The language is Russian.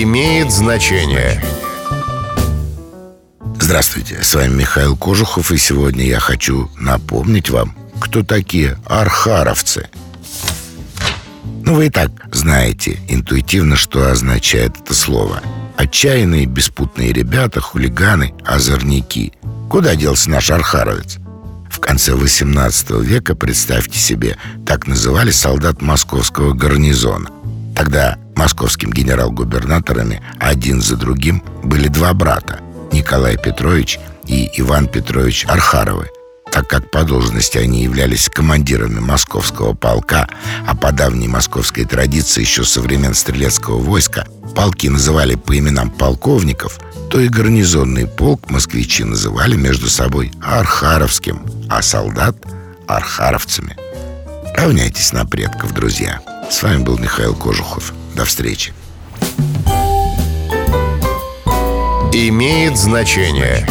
имеет значение. Здравствуйте, с вами Михаил Кожухов, и сегодня я хочу напомнить вам, кто такие архаровцы. Ну, вы и так знаете интуитивно, что означает это слово. Отчаянные, беспутные ребята, хулиганы, озорники. Куда делся наш архаровец? В конце 18 века, представьте себе, так называли солдат московского гарнизона. Тогда московским генерал-губернаторами один за другим были два брата – Николай Петрович и Иван Петрович Архаровы – так как по должности они являлись командирами московского полка, а по давней московской традиции еще со времен стрелецкого войска полки называли по именам полковников, то и гарнизонный полк москвичи называли между собой Архаровским, а солдат – Архаровцами. Равняйтесь на предков, друзья. С вами был Михаил Кожухов. До встречи. Имеет значение.